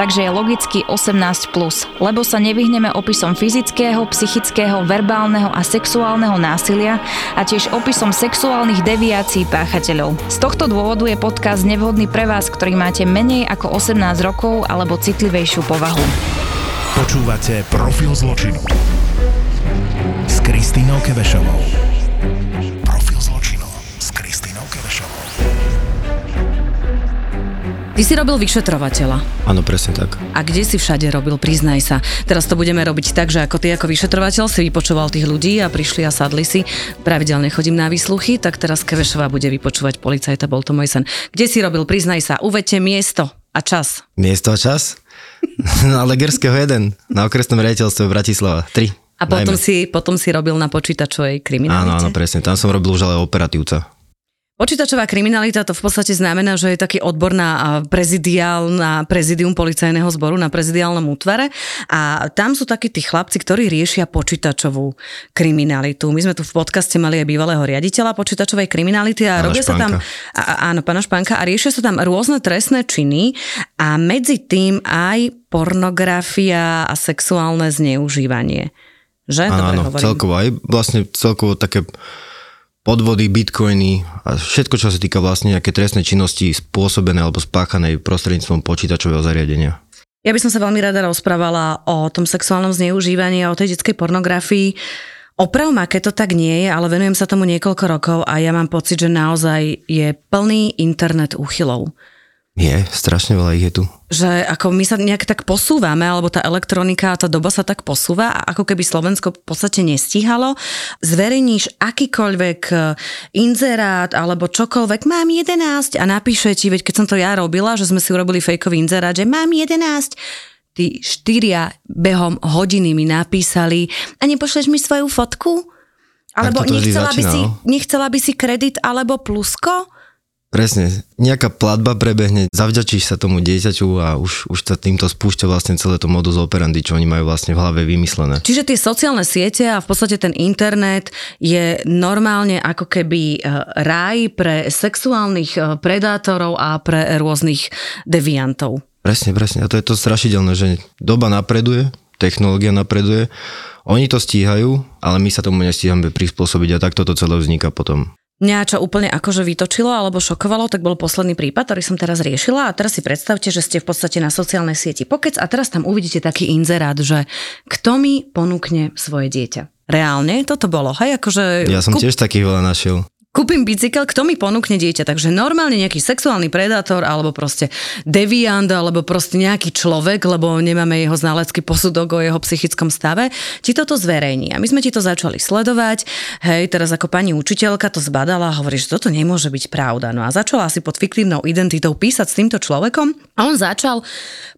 takže je logicky 18+, plus, lebo sa nevyhneme opisom fyzického, psychického, verbálneho a sexuálneho násilia a tiež opisom sexuálnych deviácií páchateľov. Z tohto dôvodu je podcast nevhodný pre vás, ktorý máte menej ako 18 rokov alebo citlivejšiu povahu. Počúvate Profil zločinu s Kristínou Kevešovou. Ty si robil vyšetrovateľa. Áno, presne tak. A kde si všade robil, priznaj sa. Teraz to budeme robiť tak, že ako ty ako vyšetrovateľ si vypočúval tých ľudí a prišli a sadli si. Pravidelne chodím na výsluchy, tak teraz Kevešová bude vypočúvať policajta, bol to môj sen. Kde si robil, priznaj sa, uvedte miesto a čas. Miesto a čas? na Legerského 1, na okresnom riaditeľstve Bratislava 3. A potom si, potom si robil na počítačovej kriminalite? Áno, áno, presne. Tam som robil už ale operatívca. Počítačová kriminalita to v podstate znamená, že je taký odbor na prezidiál, na prezidium policajného zboru, na prezidiálnom útvare a tam sú takí tí chlapci, ktorí riešia počítačovú kriminalitu. My sme tu v podcaste mali aj bývalého riaditeľa počítačovej kriminality a pána robia Španka. sa tam, a, áno, pána Španka, a riešia sa tam rôzne trestné činy a medzi tým aj pornografia a sexuálne zneužívanie. Že? Áno, Dobre hovorím. celkovo aj vlastne celkovo také podvody, bitcoiny a všetko, čo sa týka vlastne nejaké trestnej činnosti spôsobené alebo spáchanej prostredníctvom počítačového zariadenia. Ja by som sa veľmi rada rozprávala o tom sexuálnom zneužívaní a o tej detskej pornografii. Oprav ma, keď to tak nie je, ale venujem sa tomu niekoľko rokov a ja mám pocit, že naozaj je plný internet úchylov. Je, strašne veľa ich je tu. Že ako my sa nejak tak posúvame, alebo tá elektronika a tá doba sa tak posúva a ako keby Slovensko v podstate nestíhalo. Zverejníš akýkoľvek e, inzerát alebo čokoľvek, mám 11 a napíše ti, veď keď som to ja robila, že sme si urobili fejkový inzerát, že mám 11, tí štyria behom hodiny mi napísali a nepošleš mi svoju fotku? Alebo nechcela by, si, no. nechcela by si kredit alebo plusko? Presne, nejaká platba prebehne, zavďačíš sa tomu dieťaťu a už, už sa týmto spúšťa vlastne celé to modus operandi, čo oni majú vlastne v hlave vymyslené. Čiže tie sociálne siete a v podstate ten internet je normálne ako keby e, raj pre sexuálnych e, predátorov a pre rôznych deviantov. Presne, presne. A to je to strašidelné, že doba napreduje, technológia napreduje, oni to stíhajú, ale my sa tomu nestíhame prispôsobiť a takto to celé vzniká potom. Mňa čo úplne akože vytočilo alebo šokovalo, tak bol posledný prípad, ktorý som teraz riešila a teraz si predstavte, že ste v podstate na sociálnej sieti Pokec a teraz tam uvidíte taký inzerát, že kto mi ponúkne svoje dieťa. Reálne toto bolo, hej, akože... Ja som kúp- tiež takých veľa našiel. Kúpim bicykel, kto mi ponúkne dieťa. Takže normálne nejaký sexuálny predátor, alebo proste deviant, alebo proste nejaký človek, lebo nemáme jeho znalecký posudok o jeho psychickom stave, ti toto zverejní. A my sme ti to začali sledovať. Hej, teraz ako pani učiteľka to zbadala a hovorí, že toto nemôže byť pravda. No a začala si pod fiktívnou identitou písať s týmto človekom a on začal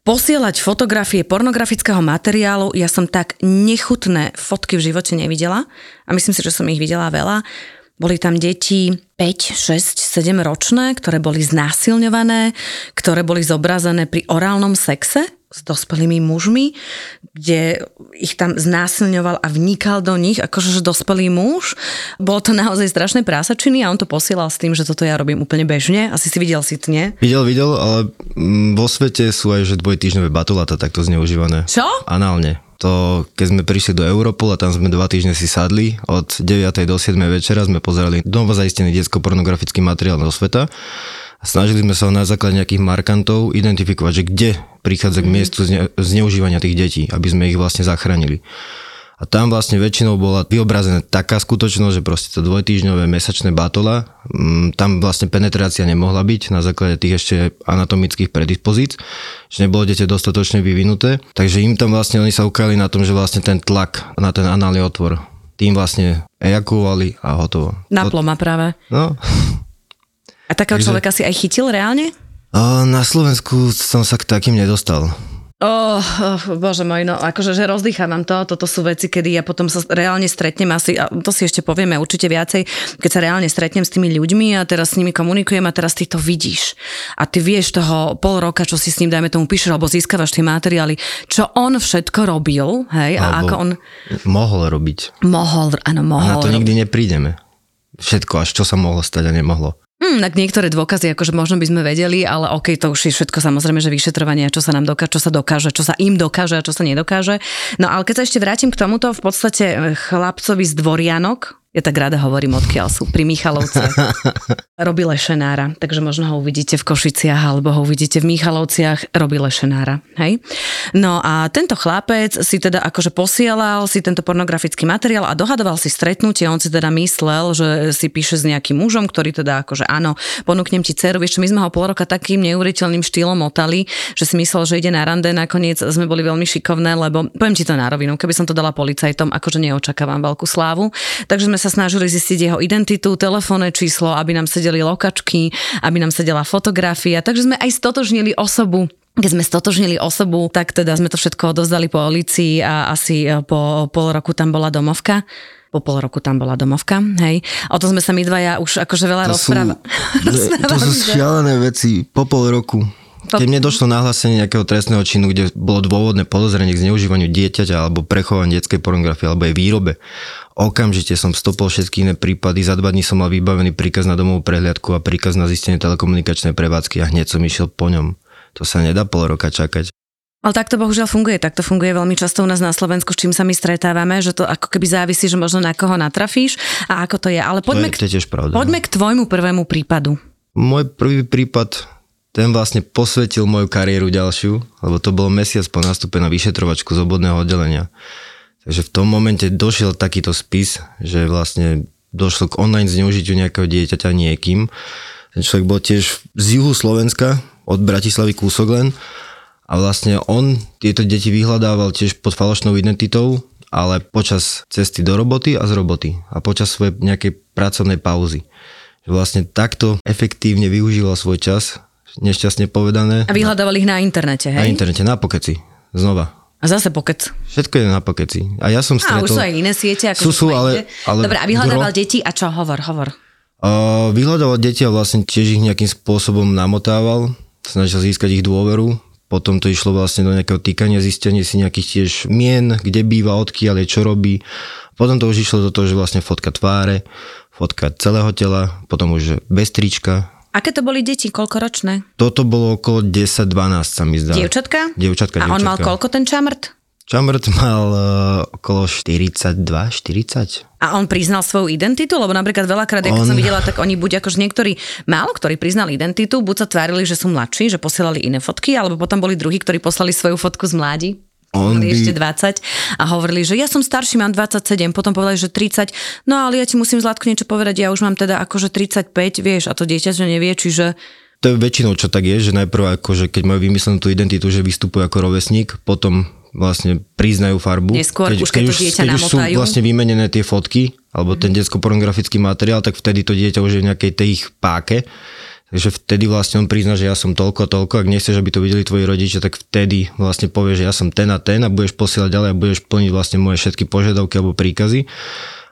posielať fotografie pornografického materiálu. Ja som tak nechutné fotky v živote nevidela a myslím si, že som ich videla veľa. Boli tam deti 5, 6, 7 ročné, ktoré boli znásilňované, ktoré boli zobrazené pri orálnom sexe s dospelými mužmi, kde ich tam znásilňoval a vnikal do nich, akože že dospelý muž. Bolo to naozaj strašné prásačiny a on to posielal s tým, že toto ja robím úplne bežne. Asi si videl si to, nie? Videl, videl, ale mm, vo svete sú aj že dvojtýždňové batulata takto zneužívané. Čo? Análne. To, keď sme prišli do Europol a tam sme dva týždne si sadli, od 9. do 7. večera sme pozerali domo zaistený detsko-pornografický materiál do sveta snažili sme sa na základe nejakých markantov identifikovať, že kde prichádza k miestu zne, zneužívania tých detí, aby sme ich vlastne zachránili. A tam vlastne väčšinou bola vyobrazená taká skutočnosť, že proste to dvojtýždňové mesačné batola, mm, tam vlastne penetrácia nemohla byť na základe tých ešte anatomických predispozíc, že nebolo dieťa dostatočne vyvinuté, takže im tam vlastne oni sa ukázali na tom, že vlastne ten tlak na ten análny otvor, tým vlastne ejakulovali a hotovo. Naplo ma práve. No, A takého Takže- človeka si aj chytil reálne? na Slovensku som sa k takým nedostal. Oh, oh, bože môj, no akože že rozdýchávam to, toto sú veci, kedy ja potom sa reálne stretnem asi, a to si ešte povieme určite viacej, keď sa reálne stretnem s tými ľuďmi a teraz s nimi komunikujem a teraz ty to vidíš. A ty vieš toho pol roka, čo si s ním, dajme tomu, píšeš alebo získavaš tie materiály, čo on všetko robil, hej, a Alebo ako on Mohol robiť. mohol, áno, A mohol. na to nikdy neprídeme. Všetko, až čo sa mohlo stať a nemohlo. Hmm, tak niektoré dôkazy, akože možno by sme vedeli, ale OK, to už je všetko samozrejme, že vyšetrovanie, čo sa nám dokáže, čo sa dokáže, čo sa im dokáže a čo sa nedokáže. No ale keď sa ešte vrátim k tomuto, v podstate eh, chlapcovi z Dvorianok, ja tak rada hovorím, odkiaľ sú, pri Michalovciach. Robí Lešenára, takže možno ho uvidíte v Košiciach alebo ho uvidíte v Michalovciach, robí Lešenára, hej? No a tento chlapec si teda akože posielal si tento pornografický materiál a dohadoval si stretnutie, on si teda myslel, že si píše s nejakým mužom, ktorý teda akože áno, ponúknem ti dceru, vieš my sme ho pol roka takým neuveriteľným štýlom motali, že si myslel, že ide na rande, nakoniec sme boli veľmi šikovné, lebo poviem ti to na rovinu, keby som to dala policajtom, akože neočakávam veľkú slávu, takže sme sa snažili zistiť jeho identitu, telefónne číslo, aby nám sedeli lokačky, aby nám sedela fotografia, takže sme aj stotožnili osobu, keď sme stotožnili osobu, tak teda sme to všetko odovzdali policii a asi e, po pol roku tam bola domovka po pol roku tam bola domovka, hej. O to sme sa my dvaja už akože veľa To sú, rozpráva- to sú šialené veci po pol roku. Keď mne došlo nahlásenie nejakého trestného činu, kde bolo dôvodné podozrenie k zneužívaniu dieťaťa alebo prechovaniu detskej pornografie alebo aj výrobe, okamžite som stopol všetky iné prípady, za dva dní som mal vybavený príkaz na domovú prehliadku a príkaz na zistenie telekomunikačnej prevádzky a hneď som išiel po ňom. To sa nedá pol roka čakať. Ale takto bohužiaľ funguje, takto funguje veľmi často u nás na Slovensku, s čím sa my stretávame, že to ako keby závisí, že možno na koho natrafíš a ako to je. Ale To poďme, je, to je tiež pravda. no. poďme k tvojmu prvému prípadu. Môj prvý prípad, ten vlastne posvetil moju kariéru ďalšiu, lebo to bolo mesiac po nástupe na vyšetrovačku z obvodného oddelenia. Takže v tom momente došiel takýto spis, že vlastne došlo k online zneužitiu nejakého dieťaťa niekým. Ten človek bol tiež z juhu Slovenska, od Bratislavy kúsok len. A vlastne on tieto deti vyhľadával tiež pod falošnou identitou, ale počas cesty do roboty a z roboty. A počas svojej nejakej pracovnej pauzy. Že vlastne takto efektívne využíval svoj čas, nešťastne povedané, A vyhľadával ich na internete, na hej? internete, na pokeci. Znova. A zase pokec. Všetko je na pokeci. A ja som A stretol... už sú aj iné siete. Ako Sú, sú, ale, ale... Dobre, a vyhľadával gro- deti a čo? Hovor, hovor. Uh, vyhľadával deti a vlastne tiež ich nejakým spôsobom namotával, snažil získať ich dôveru, potom to išlo vlastne do nejakého týkania, zistenie si nejakých tiež mien, kde býva, odkiaľ je, čo robí. Potom to už išlo do toho, že vlastne fotka tváre, fotka celého tela, potom už bez trička. Aké to boli deti? Koľko ročné? Toto bolo okolo 10-12 sa mi zdá. Dievčatka? Dievčatka, A on mal dievčatka. koľko ten čamrt? Čamrt mal uh, okolo 42-40. A on priznal svoju identitu? Lebo napríklad veľakrát, ako On- som videla, tak oni buď akože niektorí, málo ktorí priznali identitu, buď sa tvárili, že sú mladší, že posielali iné fotky, alebo potom boli druhí, ktorí poslali svoju fotku z mládi. On mali by- ešte 20 a hovorili, že ja som starší, mám 27, potom povedali, že 30, no ale ja ti musím Zlatko niečo povedať, ja už mám teda akože 35, vieš, a to dieťa, že nevie, čiže To je väčšinou čo tak je, že najprv akože keď majú vymyslenú tú identitu, že vystupujú ako rovesník, potom vlastne priznajú farbu. Neskôr už, keď to dieťa keď už sú vlastne vymenené tie fotky, alebo ten detsko-pornografický materiál, tak vtedy to dieťa už je v nejakej tej ich páke. Takže vtedy vlastne on prizná, že ja som toľko a toľko, ak nechceš, aby to videli tvoji rodičia, tak vtedy vlastne povie, že ja som ten a ten a budeš posielať ďalej a budeš plniť vlastne moje všetky požiadavky alebo príkazy.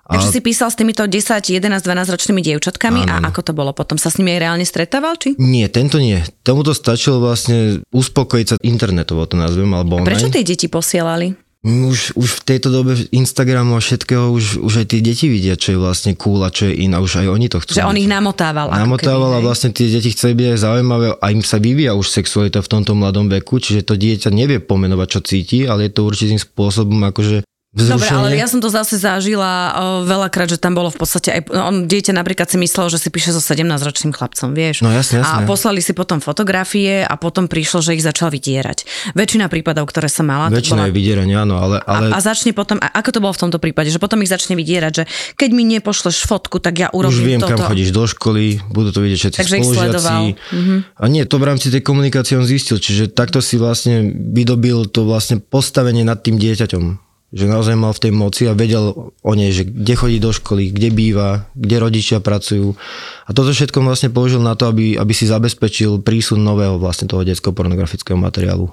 Takže si písal s týmito 10, 11, 12 ročnými dievčatkami a ako to bolo potom? Sa s nimi aj reálne stretával, či? Nie, tento nie. Tomuto stačilo vlastne uspokojiť sa internetovo, to nazvem, alebo online. Prečo tie deti posielali? Už, už v tejto dobe Instagramu a všetkého už, už aj tie deti vidia, čo je vlastne cool a čo je in a už aj oni to chcú. Že on ich namotával. Namotával a vlastne tie deti chceli byť aj zaujímavé a im sa vyvíja už sexualita v tomto mladom veku, čiže to dieťa nevie pomenovať, čo cíti, ale je to určitým spôsobom akože Dobre, ale ja som to zase zažila o, veľakrát, že tam bolo v podstate aj, on dieťa napríklad si myslel, že si píše so 17-ročným chlapcom, vieš. No jasne, A jasne. poslali si potom fotografie a potom prišlo, že ich začal vydierať. Väčšina prípadov, ktoré som mala, Väčšina je bola... vydieranie, áno, ale, ale A, a začne potom, a ako to bolo v tomto prípade, že potom ich začne vydierať, že keď mi nepošleš fotku, tak ja už urobím viem, toto. kam chodíš do školy, budú to vidieť všetci Takže ich sledoval. spolužiaci. A nie, to v rámci tej komunikácie on zistil, čiže takto si vlastne vydobil to vlastne postavenie nad tým dieťaťom. Že naozaj mal v tej moci a vedel o nej, že kde chodí do školy, kde býva, kde rodičia pracujú. A toto všetko vlastne použil na to, aby, aby si zabezpečil prísun nového vlastne toho detského pornografického materiálu.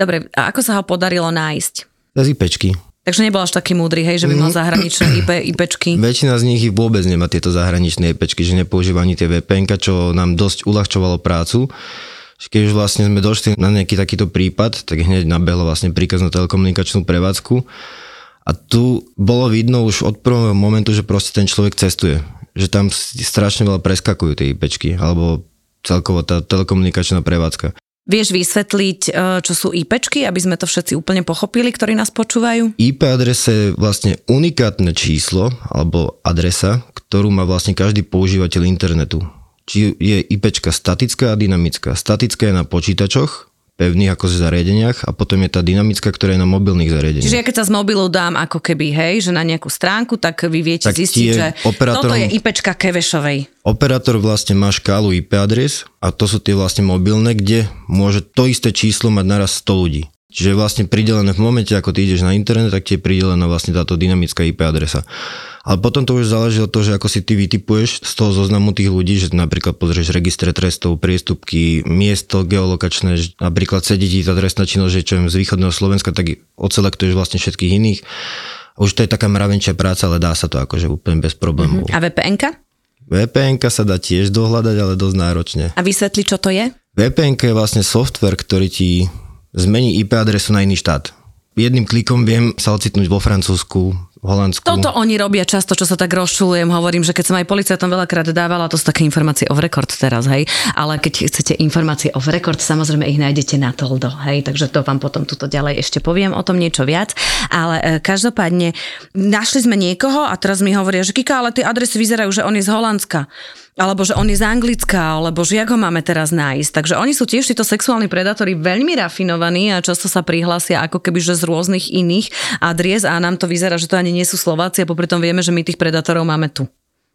Dobre, a ako sa ho podarilo nájsť? Z IPčky. Takže nebol až taký múdry, hej, že by mal zahraničné IP, IPčky. Väčšina z nich ich vôbec nemá tieto zahraničné IPčky, že nepoužíva ani tie VPN, čo nám dosť uľahčovalo prácu. Keď už vlastne sme došli na nejaký takýto prípad, tak hneď nabehlo vlastne príkaz na telekomunikačnú prevádzku. A tu bolo vidno už od prvého momentu, že proste ten človek cestuje. Že tam strašne veľa preskakujú tie IPčky, alebo celkovo tá telekomunikačná prevádzka. Vieš vysvetliť, e, čo sú IPčky, aby sme to všetci úplne pochopili, ktorí nás počúvajú? IP adresa je vlastne unikátne číslo alebo adresa, ktorú má vlastne každý používateľ internetu. Či je IPčka statická a dynamická. Statická je na počítačoch, pevných ako zariadeniach a potom je tá dynamická, ktorá je na mobilných zariadeniach. Čiže ja keď sa z mobilu dám ako keby, hej, že na nejakú stránku, tak vy viete Tak zistiť, že toto je IPčka Kevešovej. Operátor vlastne má škálu IP adres a to sú tie vlastne mobilné, kde môže to isté číslo mať naraz 100 ľudí. Čiže vlastne pridelené v momente, ako ty ideš na internet, tak ti je pridelená vlastne táto dynamická IP adresa. Ale potom to už záleží od toho, že ako si ty vytipuješ z toho zoznamu tých ľudí, že napríklad pozrieš registre trestov, priestupky, miesto geolokačné, že napríklad sedí ti tá trestná činnosť, že čo viem, z východného Slovenska, tak odselektuješ vlastne všetkých iných. Už to je taká mravenčia práca, ale dá sa to akože úplne bez problémov. A VPNka? VPN sa dá tiež dohľadať, ale dosť náročne. A vysvetli, čo to je? VPN je vlastne software, ktorý ti zmení IP adresu na iný štát. Jedným klikom viem sa ocitnúť vo Francúzsku, Holandsku. Toto oni robia často, čo sa tak rozčulujem, hovorím, že keď som aj policajtom veľakrát dávala, to sú také informácie off record teraz, hej, ale keď chcete informácie off record, samozrejme ich nájdete na Toldo, hej, takže to vám potom tuto ďalej ešte poviem o tom niečo viac, ale e, každopádne našli sme niekoho a teraz mi hovoria, že Kika, ale tie adresy vyzerajú, že on je z Holandska alebo že on je z Anglicka, alebo že jak ho máme teraz nájsť. Takže oni sú tiež títo sexuálni predátori veľmi rafinovaní a často sa prihlásia ako keby že z rôznych iných adries a nám to vyzerá, že to ani nie sú Slováci a popri tom vieme, že my tých predátorov máme tu.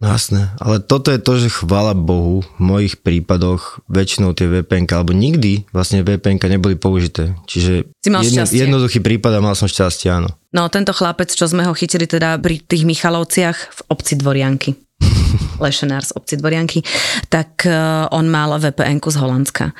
No Jasné, ale toto je to, že chvála Bohu, v mojich prípadoch väčšinou tie VPN, alebo nikdy vlastne VPN neboli použité. Čiže šťastie. jednoduchý prípad a mal som šťastie, áno. No tento chlapec, čo sme ho chytili teda pri tých Michalovciach v obci Dvorianky. Lešenár z obci Dvorianky, tak uh, on mal vpn z Holandska.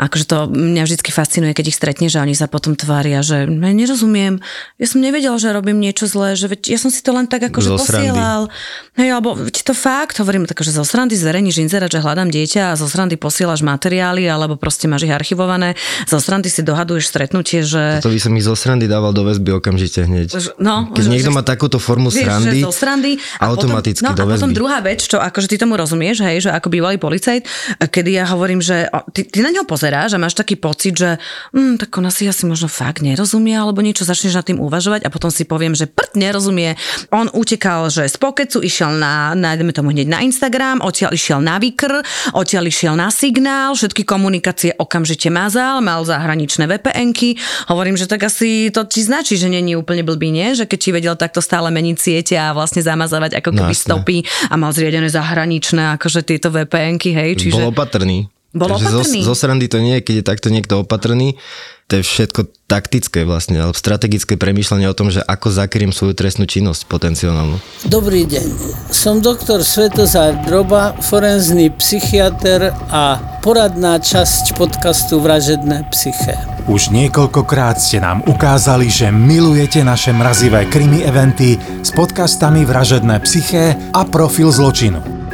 Akože to mňa vždy fascinuje, keď ich stretne, že oni sa potom tvária, že ne, nerozumiem, ja som nevedela, že robím niečo zlé, že veď, ja som si to len tak akože posielal. Hej, alebo veď to fakt, hovorím tak, že zo srandy zverejníš inzerát, že hľadám dieťa a zo srandy posielaš materiály, alebo proste máš ich archivované, zo srandy si dohaduješ stretnutie, že... To by som ich zo srandy dával do väzby okamžite hneď. No, Keď že- niekto že- má takúto formu Vieš, srandy, srandy a automaticky potom, no, do a potom väzby. druhá vec, čo akože ty tomu rozumieš, hej, že ako bývalý policajt, kedy ja hovorím, že o, ty, ty na ňo pozeráš a máš taký pocit, že hm, tak ona si asi možno fakt nerozumie alebo niečo, začneš nad tým uvažovať a potom si poviem, že prd nerozumie. On utekal, že z Pokecu išiel na, nájdeme tomu hneď na Instagram, odtiaľ išiel na Vikr, odtiaľ išiel na Signál, všetky komunikácie okamžite mazal, mal zahraničné VPNky. Hovorím, že tak asi to ti značí, že není úplne blbý, nie? Že keď ti vedel takto stále meniť siete a vlastne zamazávať ako No, keby jasné. stopy a mal zriadené zahraničné akože tieto VPNky, hej, čiže... bol opatrný. Bol Takže opatrný. Zo, zo srandy to nie je, keď je takto niekto opatrný. To je všetko taktické vlastne, alebo strategické premýšľanie o tom, že ako zakriem svoju trestnú činnosť potenciálnu. Dobrý deň, som doktor Svetozár Droba, forenzný psychiatr a poradná časť podcastu Vražedné psyché. Už niekoľkokrát ste nám ukázali, že milujete naše mrazivé krimi eventy s podcastami Vražedné psyché a Profil zločinu.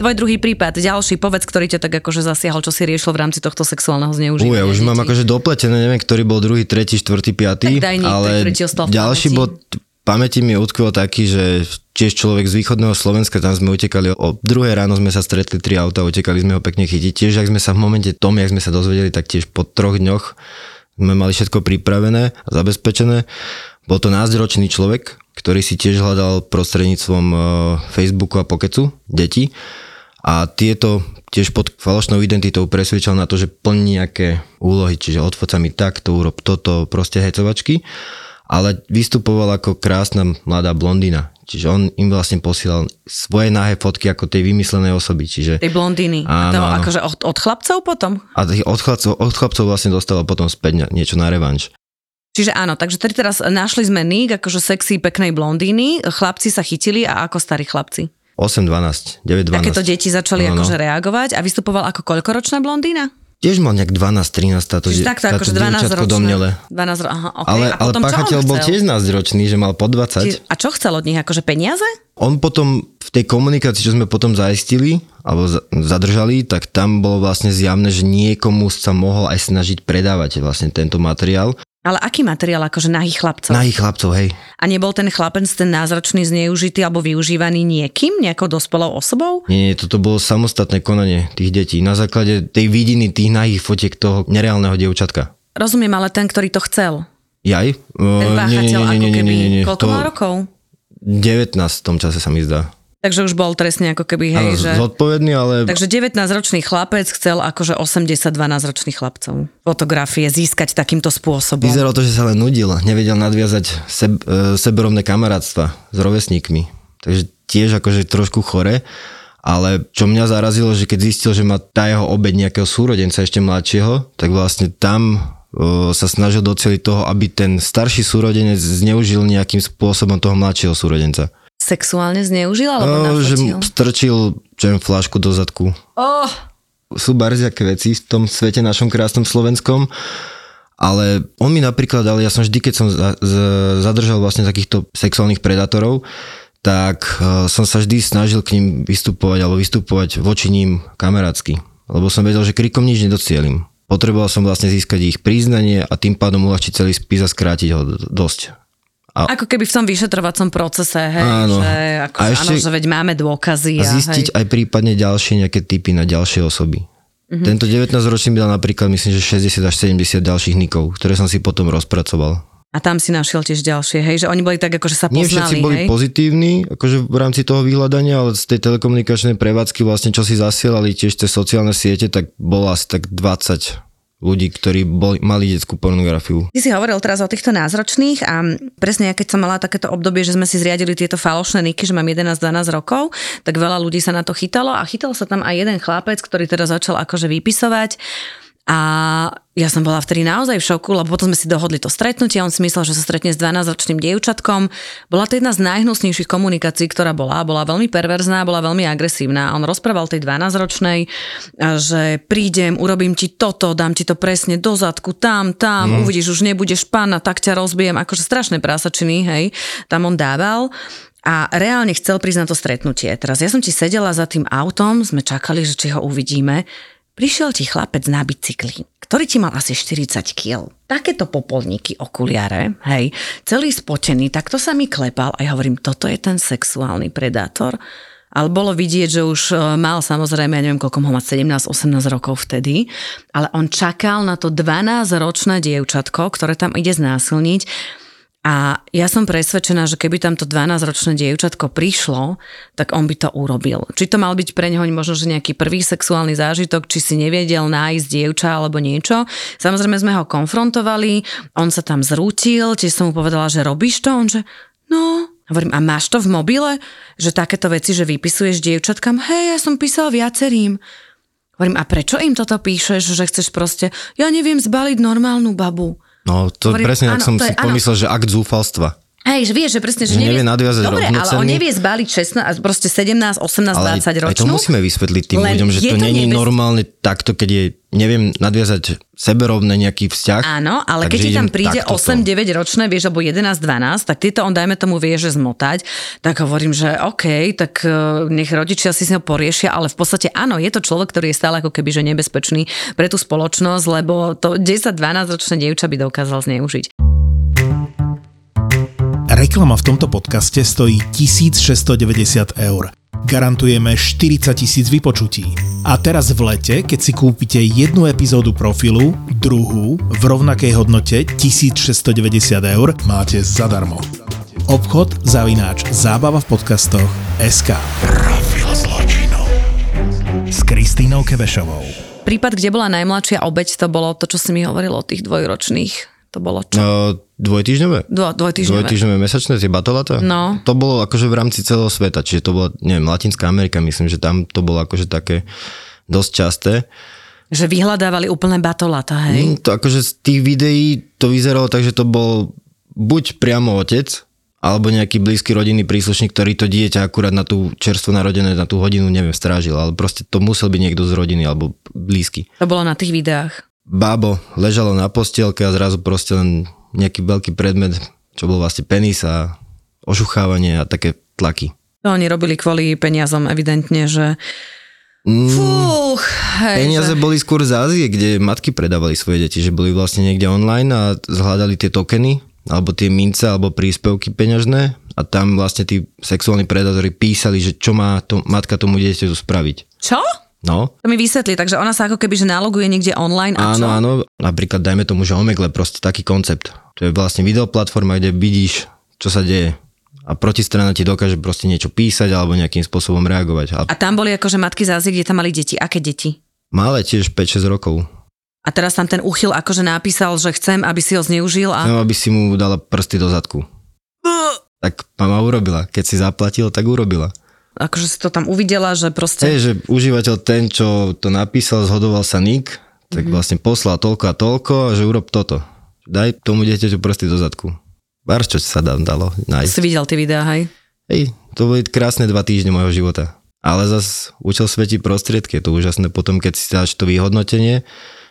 Tvoj druhý prípad, ďalší, povedz, ktorý ťa tak akože zasiahol, čo si riešil v rámci tohto sexuálneho zneužívania. ja už mám detí. akože dopletené, neviem, ktorý bol druhý, tretí, štvrtý, piatý, Tak daj niekto, ale ktorý ti ostal ďalší bod pamäti mi utkvil taký, že tiež človek z východného Slovenska, tam sme utekali, o druhé ráno sme sa stretli tri auta, utekali sme ho pekne chytiť. Tiež, ak sme sa v momente tom, jak sme sa dozvedeli, tak tiež po troch dňoch sme mali všetko pripravené a zabezpečené. Bol to názdročný človek, ktorý si tiež hľadal prostredníctvom eh, Facebooku a Pokecu deti A tieto tiež pod falošnou identitou presvedčal na to, že plní nejaké úlohy, čiže odfoť sa mi takto, urob toto, proste hecovačky. Ale vystupoval ako krásna mladá blondína. Čiže on im vlastne posielal svoje nahé fotky ako tej vymyslenej osoby. Čiže, Tej blondíny. Áno, to áno. akože od, od chlapcov potom? a od chlapcov, od chlapcov vlastne dostala potom späť niečo na revanš. Čiže áno, takže teraz našli sme Nick, akože sexy, peknej blondíny, chlapci sa chytili a ako starí chlapci. 8, 12, 9, 12. Takéto deti začali No, no. akože reagovať a vystupoval ako koľkoročná blondína? Tiež mal nejak 12, 13 táto, Čiže takto táto akože 12 dievčatko ročné. domnele. 12 ro- aha, okay. Ale, a potom, páchateľ bol tiež 12 ročný, že mal po 20. Či- A čo chcel od nich? Akože peniaze? On potom v tej komunikácii, čo sme potom zaistili, alebo za- zadržali, tak tam bolo vlastne zjavné, že niekomu sa mohol aj snažiť predávať vlastne tento materiál. Ale aký materiál, akože nahých chlapcov? Na ich chlapcov, hej. A nebol ten chlapec, ten názračný, zneužitý alebo využívaný niekým, nejakou dospelou osobou? Nie, nie, toto bolo samostatné konanie tých detí na základe tej vidiny tých nahých fotiek toho nereálneho dievčatka. Rozumiem, ale ten, ktorý to chcel. Jaj? Ten páchateľ ako keby, koľko to mal rokov? 19 v tom čase sa mi zdá. Takže už bol trestne ako keby, hej, Áno, že... zodpovedný, ale Takže 19-ročný chlapec chcel akože 80-12-ročných chlapcov fotografie získať takýmto spôsobom. Vyzeralo to, že sa len nudil, nevedel nadviazať seb, e, seberovné kamarátstva s rovesníkmi. Takže tiež akože trošku chore, ale čo mňa zarazilo, že keď zistil, že má tá jeho obeď nejakého súrodenca ešte mladšieho, tak vlastne tam e, sa snažil doceliť toho, aby ten starší súrodenec zneužil nejakým spôsobom toho mladšieho súrodenca. Sexuálne zneužil alebo No, že mu strčil čo viem, flášku do zadku. Oh, sú barziaké veci v tom svete našom krásnom slovenskom, ale on mi napríklad dal, ja som vždy, keď som za, z, zadržal vlastne takýchto sexuálnych predátorov, tak uh, som sa vždy snažil k ním vystupovať alebo vystupovať voči ním kamarátsky, lebo som vedel, že krikom nič nedocielim. Potreboval som vlastne získať ich priznanie a tým pádom uľahčiť celý spis a skrátiť ho d- dosť. ako keby v tom vyšetrovacom procese, hej, Áno. že, ako, A áno, ešte- že veď máme dôkazy. A zistiť hej. aj prípadne ďalšie nejaké typy na ďalšie osoby. Mm-hmm. Tento 19-ročný mi dal napríklad, myslím, že 60 až 70 ďalších nikov, ktoré som si potom rozpracoval. A tam si našiel tiež ďalšie, hej, že oni boli tak ako, že sa Nie poznali, všetci boli hej. pozitívni, akože v rámci toho vyhľadania, ale z tej telekomunikačnej prevádzky vlastne, čo si zasielali tiež cez sociálne siete, tak bolo asi tak 20 ľudí, ktorí boli, mali detskú pornografiu. Ty si hovoril teraz o týchto názročných a presne ja keď som mala takéto obdobie, že sme si zriadili tieto falošné niky, že mám 11-12 rokov, tak veľa ľudí sa na to chytalo a chytal sa tam aj jeden chlapec, ktorý teda začal akože vypisovať a ja som bola vtedy naozaj v šoku, lebo potom sme si dohodli to stretnutie, on si myslel, že sa stretne s 12-ročným dievčatkom. Bola to jedna z najhnusnejších komunikácií, ktorá bola. Bola veľmi perverzná, bola veľmi agresívna. On rozprával tej 12-ročnej, a že prídem, urobím ti toto, dám ti to presne do zadku, tam, tam, mm. uvidíš, už nebudeš pána, tak ťa rozbijem. Akože strašné prásačiny, hej, tam on dával. A reálne chcel prísť na to stretnutie. Teraz ja som ti sedela za tým autom, sme čakali, že či ho uvidíme. Prišiel ti chlapec na bicykli, ktorý ti mal asi 40 kg. Takéto popolníky, okuliare, hej, celý spotený, takto sa mi klepal a ja hovorím, toto je ten sexuálny predátor. Ale bolo vidieť, že už e, mal samozrejme, ja neviem, koľko mohol mať, 17-18 rokov vtedy, ale on čakal na to 12-ročné dievčatko, ktoré tam ide znásilniť a ja som presvedčená, že keby tam to 12-ročné dievčatko prišlo, tak on by to urobil. Či to mal byť pre neho možno, že nejaký prvý sexuálny zážitok, či si nevedel nájsť dievča alebo niečo. Samozrejme sme ho konfrontovali, on sa tam zrútil, či som mu povedala, že robíš to, on že no, hovorím, a máš to v mobile? Že takéto veci, že vypisuješ dievčatkám, hej, ja som písal viacerým. Hovorím, a prečo im toto píšeš, že chceš proste, ja neviem zbaliť normálnu babu. No to Hovorím, presne, ak áno, som si áno. pomyslel, že akt zúfalstva. Hej, že vieš, že presne, že, Že nevie nadviazať Dobre, ale on nevie zbaliť 16, proste 17, 18, Ale 20 aj, aj to ročnú. musíme vysvetliť tým ľuďom, že to to není nebez- normálne takto, keď je, neviem, nadviazať seberovné nejaký vzťah. Áno, ale keď ti tam príde takto 8-9 ročné, vieš, alebo 11-12, tak ty to on, dajme tomu, vie, že zmotať, tak hovorím, že OK, tak eh, nech rodičia si s ňou poriešia, ale v podstate áno, je to človek, ktorý je stále ako keby že nebezpečný pre tú spoločnosť, lebo to 10-12 ročné dievča by dokázal zneužiť. Reklama v tomto podcaste stojí 1690 eur. Garantujeme 40 tisíc vypočutí. A teraz v lete, keď si kúpite jednu epizódu profilu, druhú v rovnakej hodnote 1690 eur, máte zadarmo. Obchod zavináč zábava v podcastoch SK. Profil zločinu. Kristínou Kebešovou. Prípad, kde bola najmladšia obeď, to bolo to, čo si mi hovoril o tých dvojročných. To bolo čo? No, dvojtýždňové? Dvo, dvojtýždňové. Dvojtýždňové mesačné, tie batolata? No. To bolo akože v rámci celého sveta, čiže to bolo, neviem, Latinská Amerika, myslím, že tam to bolo akože také dosť časté. Že vyhľadávali úplné batolata, hej? Mm, To akože z tých videí to vyzeralo tak, že to bol buď priamo otec, alebo nejaký blízky rodinný príslušník, ktorý to dieťa akurát na tú čerstvo narodené, na tú hodinu, neviem, strážil, ale proste to musel byť niekto z rodiny alebo blízky. To bolo na tých videách. Bábo ležalo na postielke a zrazu proste len nejaký veľký predmet, čo bol vlastne penis a ošuchávanie a také tlaky. To oni robili kvôli peniazom, evidentne, že... Mm, Fúch, hej, Peniaze že... boli skôr z Ázie, kde matky predávali svoje deti, že boli vlastne niekde online a zhľadali tie tokeny, alebo tie mince, alebo príspevky peňažné a tam vlastne tí sexuálni predátori písali, že čo má to, matka tomu dieťaťu spraviť. Čo? No, To mi vysvetli, takže ona sa ako keby že naloguje niekde online a čo? áno, áno, napríklad dajme tomu, že Omegle, proste taký koncept. To je vlastne videoplatforma, kde vidíš, čo sa deje a protistrana ti dokáže proste niečo písať alebo nejakým spôsobom reagovať. A A tam boli akože matky z Ázie, kde tam mali deti. Aké deti? malé tiež 5-6 rokov. A teraz tam ten uchyl akože napísal, že chcem, aby si ho zneužil a... Chcem, aby si mu dala prsty do zadku. Tak mama urobila. Keď si zaplatil, tak urobila. Akože si to tam uvidela, že proste... Hej, že užívateľ ten, čo to napísal, zhodoval sa nik, tak mm-hmm. vlastne poslal toľko a toľko že urob toto. Daj tomu dieťaťu prsty do zadku. Bar čo sa tam dalo nájsť. Si videl tie videá, hej? Hej, to boli krásne dva týždne môjho života. Ale zas účel svetí prostriedky. Je to úžasné potom, keď si dáš to vyhodnotenie.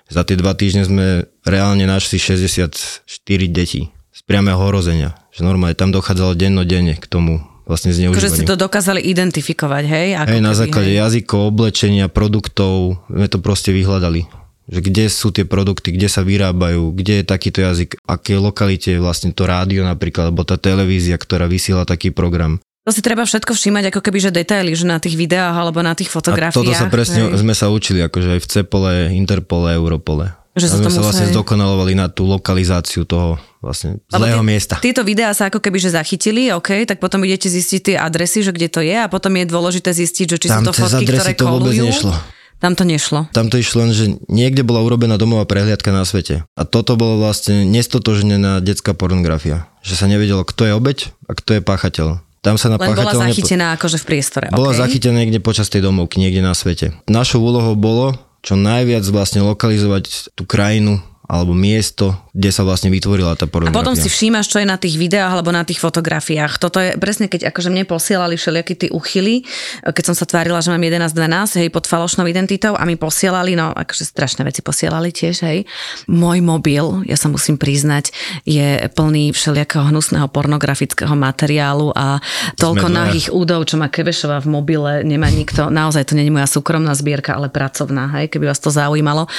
Za tie dva týždne sme reálne našli 64 detí z priamého horozenia. Že normálne tam dochádzalo dennodenne k tomu vlastne Akože zneužívaniu. ste to dokázali identifikovať, hej? Ako Hej, na keby, základe hej. jazykov, oblečenia, produktov, sme to proste vyhľadali. Že kde sú tie produkty, kde sa vyrábajú, kde je takýto jazyk, aké lokalite je vlastne to rádio napríklad, alebo tá televízia, ktorá vysiela taký program. To si treba všetko všímať ako keby, že detaily, že na tých videách alebo na tých A fotografiách. toto sa presne, hej. sme sa učili, akože aj v Cepole, Interpole, Europole. Že sa to musí- vlastne zdokonalovali na tú lokalizáciu toho vlastne zlého tie- miesta. Tieto videá sa ako keby že zachytili, OK, tak potom idete zistiť tie adresy, že kde to je a potom je dôležité zistiť, že či Tam sú to fotky, ktoré to vôbec kolujú. nešlo. Tam to nešlo. Tam to išlo len, že niekde bola urobená domová prehliadka na svete. A toto bolo vlastne nestotožnená detská pornografia. Že sa nevedelo, kto je obeď a kto je páchateľ. Tam sa na Len bola páchateľa nepo- zachytená akože v priestore. bola OK? zachytená niekde počas tej domovky, niekde na svete. Našou úlohou bolo čo najviac vlastne lokalizovať tú krajinu alebo miesto, kde sa vlastne vytvorila tá A pornografia. potom si všímaš, čo je na tých videách alebo na tých fotografiách. Toto je presne, keď akože mne posielali všelijakí tí uchyly, keď som sa tvárila, že mám 11-12, hej, pod falošnou identitou a mi posielali, no akože strašné veci posielali tiež, hej. Môj mobil, ja sa musím priznať, je plný všelijakého hnusného pornografického materiálu a toľko nahých údov, čo má Kevešová v mobile, nemá nikto. Naozaj to nie je moja súkromná zbierka, ale pracovná, hej, keby vás to zaujímalo.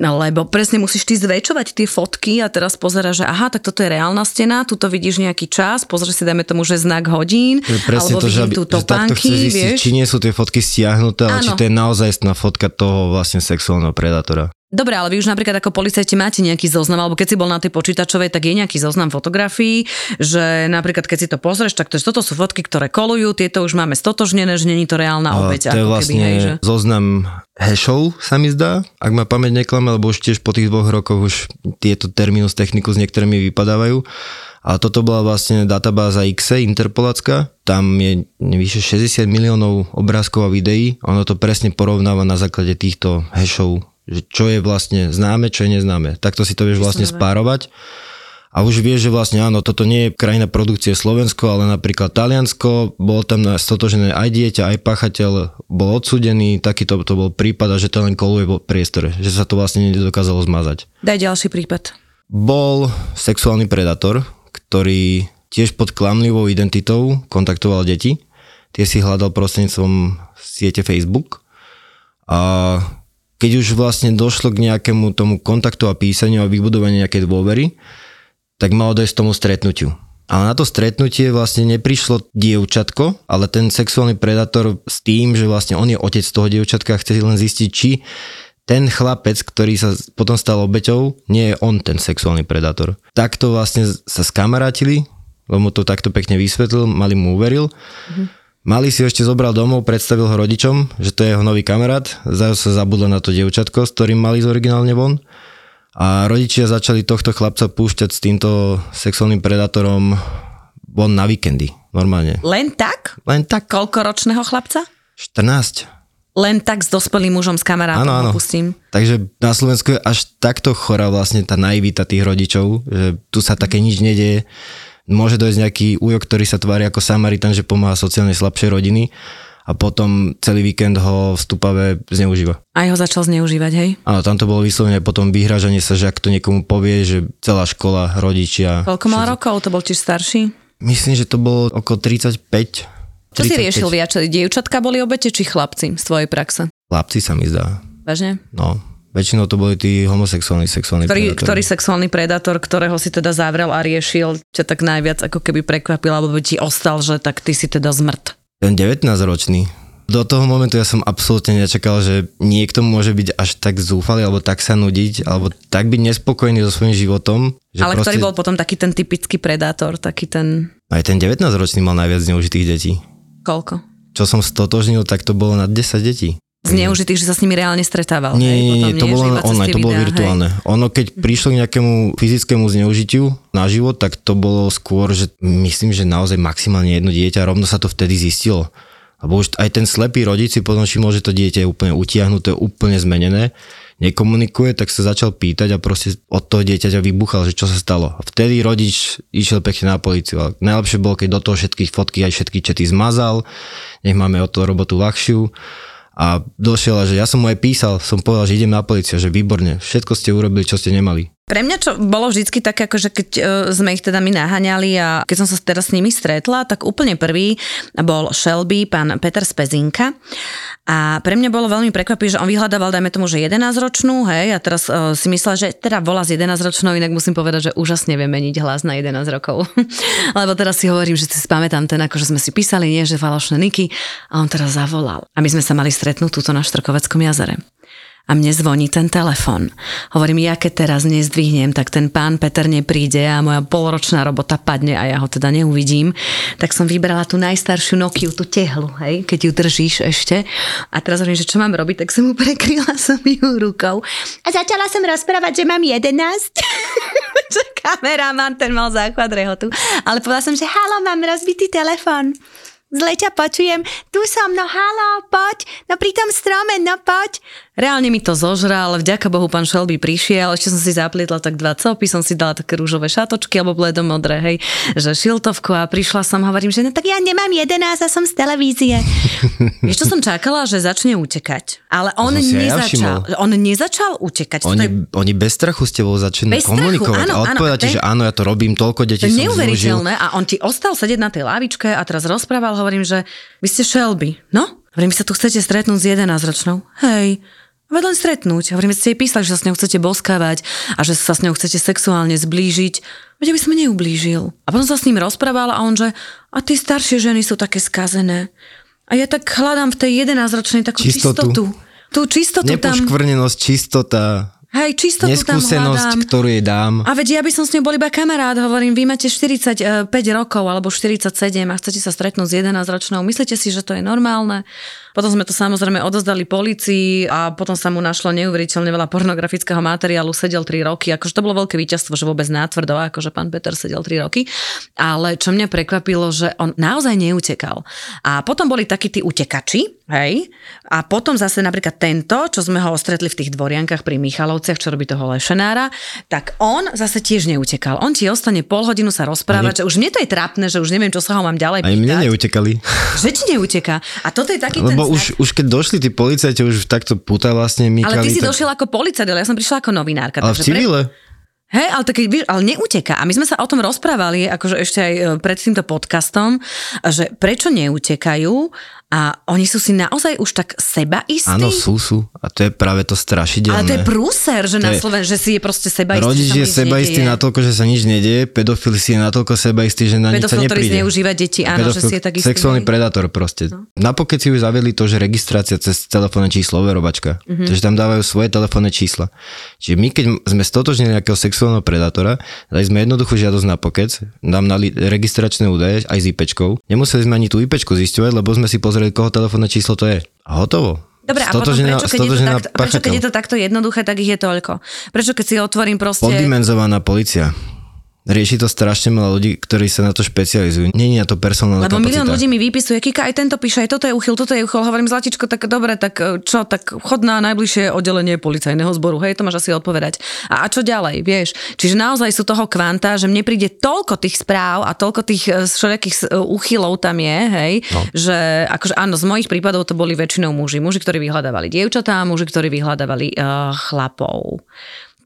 Lebo presne musíš ty zväčšovať tie fotky a teraz pozeráš, že aha, tak toto je reálna stena, tuto vidíš nejaký čas, pozrieš si, dajme tomu, že znak hodín, To presne alebo to, že, vidím tu že takto topánky, chce zistiť, vieš. či nie sú tie fotky stiahnuté, ale či to je naozajstná fotka toho vlastne sexuálneho predátora. Dobre, ale vy už napríklad ako policajti máte nejaký zoznam, alebo keď si bol na tej počítačovej, tak je nejaký zoznam fotografií, že napríklad keď si to pozrieš, tak to, toto sú fotky, ktoré kolujú, tieto už máme stotožnené, že není to reálna A obeď. to je vlastne keby, hej, že... zoznam hashov, sa mi zdá, ak ma pamäť neklame, lebo už tiež po tých dvoch rokoch už tieto terminus technicus niektorými vypadávajú. A toto bola vlastne databáza XE, Interpolacka, tam je vyše 60 miliónov obrázkov a videí, ono to presne porovnáva na základe týchto hashov, že čo je vlastne známe, čo je neznáme. Takto si to vieš vlastne spárovať. A už vieš, že vlastne áno, toto nie je krajina produkcie Slovensko, ale napríklad Taliansko, bolo tam stotožené aj dieťa, aj pachateľ, bol odsudený, takýto to bol prípad a že to len koluje po priestore, že sa to vlastne nedokázalo zmazať. Daj ďalší prípad. Bol sexuálny predátor, ktorý tiež pod klamlivou identitou kontaktoval deti. Tie si hľadal prostredníctvom siete Facebook. A keď už vlastne došlo k nejakému tomu kontaktu a písaniu a vybudovaniu nejakej dôvery, tak malo dojsť tomu stretnutiu. Ale na to stretnutie vlastne neprišlo dievčatko, ale ten sexuálny predátor s tým, že vlastne on je otec toho dievčatka a chce len zistiť, či ten chlapec, ktorý sa potom stal obeťou, nie je on ten sexuálny predátor. Takto vlastne sa skamarátili, lebo mu to takto pekne vysvetlil, mali mu uveril. Mm-hmm. Malý si ho ešte zobral domov, predstavil ho rodičom, že to je jeho nový kamarát, zase sa zabudlo na to dievčatko, s ktorým mali z originálne von. A rodičia začali tohto chlapca púšťať s týmto sexuálnym predátorom von na víkendy, normálne. Len tak? Len tak, Koľkoročného chlapca? 14. Len tak s dospelým mužom, s kamarátom Áno, áno. pustím. Takže na Slovensku je až takto chorá vlastne tá naivita tých rodičov, že tu sa také nič nedieje. Môže dojsť nejaký ujo, ktorý sa tvári ako Samaritan, že pomáha sociálne slabšej rodiny a potom celý víkend ho v stupave zneužíva. Aj ho začal zneužívať, hej? Áno, tam to bolo vyslovene potom vyhražanie sa, že ak to niekomu povie, že celá škola, rodičia. Koľko mal rokov? To bol tiež starší? Myslím, že to bolo okolo 35. Čo si 35. riešil viac? Dievčatka boli obete či chlapci z tvojej praxe? Chlapci sa mi zdá. Vážne? No, väčšinou to boli tí homosexuálni sexuálni Ktorý, predátori. ktorý sexuálny predátor, ktorého si teda zavrel a riešil, ťa tak najviac ako keby prekvapil, alebo by ti ostal, že tak ty si teda zmrt. Ten 19-ročný. Do toho momentu ja som absolútne nečakal, že niekto môže byť až tak zúfalý, alebo tak sa nudiť, alebo tak byť nespokojný so svojím životom. Že Ale ktorý bol potom taký ten typický predátor, taký ten... Aj ten 19-ročný mal najviac zneužitých detí. Koľko? Čo som stotožnil, tak to bolo na 10 detí. Zneužitých, že sa s nimi reálne stretával. Nie, nie, nie, to bolo online, to bolo videá, hej? virtuálne. Ono, keď prišlo k nejakému fyzickému zneužitiu na život, tak to bolo skôr, že myslím, že naozaj maximálne jedno dieťa, rovno sa to vtedy zistilo. Lebo už aj ten slepý rodič si potom všimol, že to dieťa je úplne utiahnuté, úplne zmenené, nekomunikuje, tak sa začal pýtať a proste od toho dieťaťa vybuchal, že čo sa stalo. A vtedy rodič išiel pekne na policiu. Ale najlepšie bolo, keď do toho všetkých fotky aj všetky čety zmazal, nech máme o to robotu ľahšiu. A došiel, že ja som mu aj písal, som povedal, že idem na policiu, že výborne, všetko ste urobili, čo ste nemali. Pre mňa čo bolo vždycky také, ako že keď e, sme ich teda my naháňali a keď som sa teraz s nimi stretla, tak úplne prvý bol Shelby, pán Peter Spezinka. A pre mňa bolo veľmi prekvapivé, že on vyhľadával, dajme tomu, že 11-ročnú, hej, a teraz e, si myslela, že teda volá s 11-ročnou, inak musím povedať, že úžasne vie meniť hlas na 11 rokov. Lebo teraz si hovorím, že si spamätám ten, ako že sme si písali, nie, že falošné niky, a on teraz zavolal. A my sme sa mali stretnúť túto na Štrkoveckom jazere a mne zvoní ten telefon. Hovorím, ja keď teraz nezdvihnem, tak ten pán Peter nepríde a moja polročná robota padne a ja ho teda neuvidím. Tak som vybrala tú najstaršiu Nokiu, tú tehlu, hej, keď ju držíš ešte. A teraz hovorím, že čo mám robiť, tak som mu prekryla som ju rukou. A začala som rozprávať, že mám 11. že kameraman, ten mal základ rehotu. Ale povedala som, že halo, mám rozbitý telefon. Zle ťa počujem, tu som, no halo, poď, no pri tom strome, no poď. Reálne mi to zožral, vďaka Bohu pán Shelby prišiel, ešte som si zaplietla tak dva copy, som si dala také rúžové šatočky alebo bledomodré, hej, že šiltovku a prišla som, hovorím, že no tak ja nemám 11 a som z televízie. Vieš, čo som čakala, že začne utekať. Ale on ja nezačal, všimol. on nezačal utekať. Toto je Oni, oni bez strachu s tebou začnú Bez strachu, komunikovať áno, a odpovedať áno, ten- že áno, ja to robím, toľko detí som neuveriteľné a on ti ostal sedieť na tej lavičke a teraz rozprával, hovorím, že vy ste Shelby, no? Hovorím, vy sa tu chcete stretnúť s 11-ročnou. Hej, veď len stretnúť. Hovorím, ste jej písali, že sa s ňou chcete boskávať a že sa s ňou chcete sexuálne zblížiť. Veď aby som neublížil. A potom sa s ním rozprával a on, že a tie staršie ženy sú také skazené. A ja tak hľadám v tej 11-ročnej takú Čistotu. čistotu. Tú čistotu tam, Nepoškvrnenosť, čistota, hej, čistotu tam neskúsenosť, hľadám. ktorú jej dám. A veď ja by som s ňou bol iba kamarát, hovorím, vy máte 45 rokov alebo 47 a chcete sa stretnúť s 11-ročnou, myslíte si, že to je normálne? Potom sme to samozrejme odozdali policii a potom sa mu našlo neuveriteľne veľa pornografického materiálu, sedel 3 roky, akože to bolo veľké víťazstvo, že vôbec nátvrdo, akože pán Peter sedel 3 roky, ale čo mňa prekvapilo, že on naozaj neutekal. A potom boli takí tí utekači, hej, a potom zase napríklad tento, čo sme ho stretli v tých dvoriankách pri Michalovciach, čo robí toho lešenára, tak on zase tiež neutekal. On ti ostane pol hodinu sa rozprávať, že už mne to je trapné, že už neviem, čo sa ho mám ďalej Aj pýtať. mne neutekali. Že ti neuteká. A toto je taký Lebo ten už, už keď došli tí policajti, už takto puta vlastne mykali. Ale ty si tak... došiel ako policajt, ale ja som prišla ako novinárka. Ale v takže pre- civile? Hej, ale, tak, ale neuteká. A my sme sa o tom rozprávali, akože ešte aj e, pred týmto podcastom, že prečo neutekajú A oni sú si naozaj už tak seba istí? Áno, sú, sú. A to je práve to strašidelné. Ale to je prúser, že To na je- Sloven, že si je proste seba istý, Rodič je sebaistý natoľko, že sa nič nedieje, pedofil si je natoľko sebaistý, že na nič sa Pedofil, nepríde. zneužíva deti, áno, že si je tak istý. Sexuálny hej. predátor proste. No. Napokon si už zaviedli to, že registrácia cez telefónne číslo, overovačka. Mhm. Mm-hmm. Takže tam dávajú svoje telefónne čísla. Čiže my, keď sme stotožnili nejakého sexuálneho predátora, dali sme jednoduchú žiadosť na pokec, nám dali registračné údaje aj s IPčkou. Nemuseli sme ani tú IPčku zisťovať, lebo sme si pozreli, koho telefónne číslo to je. A hotovo. Dobre, a potom prečo keď, je to takto, prečo keď je to takto jednoduché, tak ich je toľko? Prečo keď si otvorím proste... Poddimenzovaná policia. Rieši to strašne veľa ľudí, ktorí sa na to špecializujú. Je na to personálna Lebo milión kapacita. ľudí mi vypisuje, Kika, aj tento píše, aj toto je uchyl, toto je uchyl. Hovorím, Zlatičko, tak dobre, tak e, čo, tak chod na najbližšie oddelenie policajného zboru, hej, to máš asi odpovedať. A, a čo ďalej, vieš? Čiže naozaj sú toho kvanta, že mne príde toľko tých správ a toľko tých e, všelijakých e, uchylov tam je, hej, no. že akože áno, z mojich prípadov to boli väčšinou muži. Muži, ktorí vyhľadávali dievčatá, muži, ktorí vyhľadávali uh, chlapov.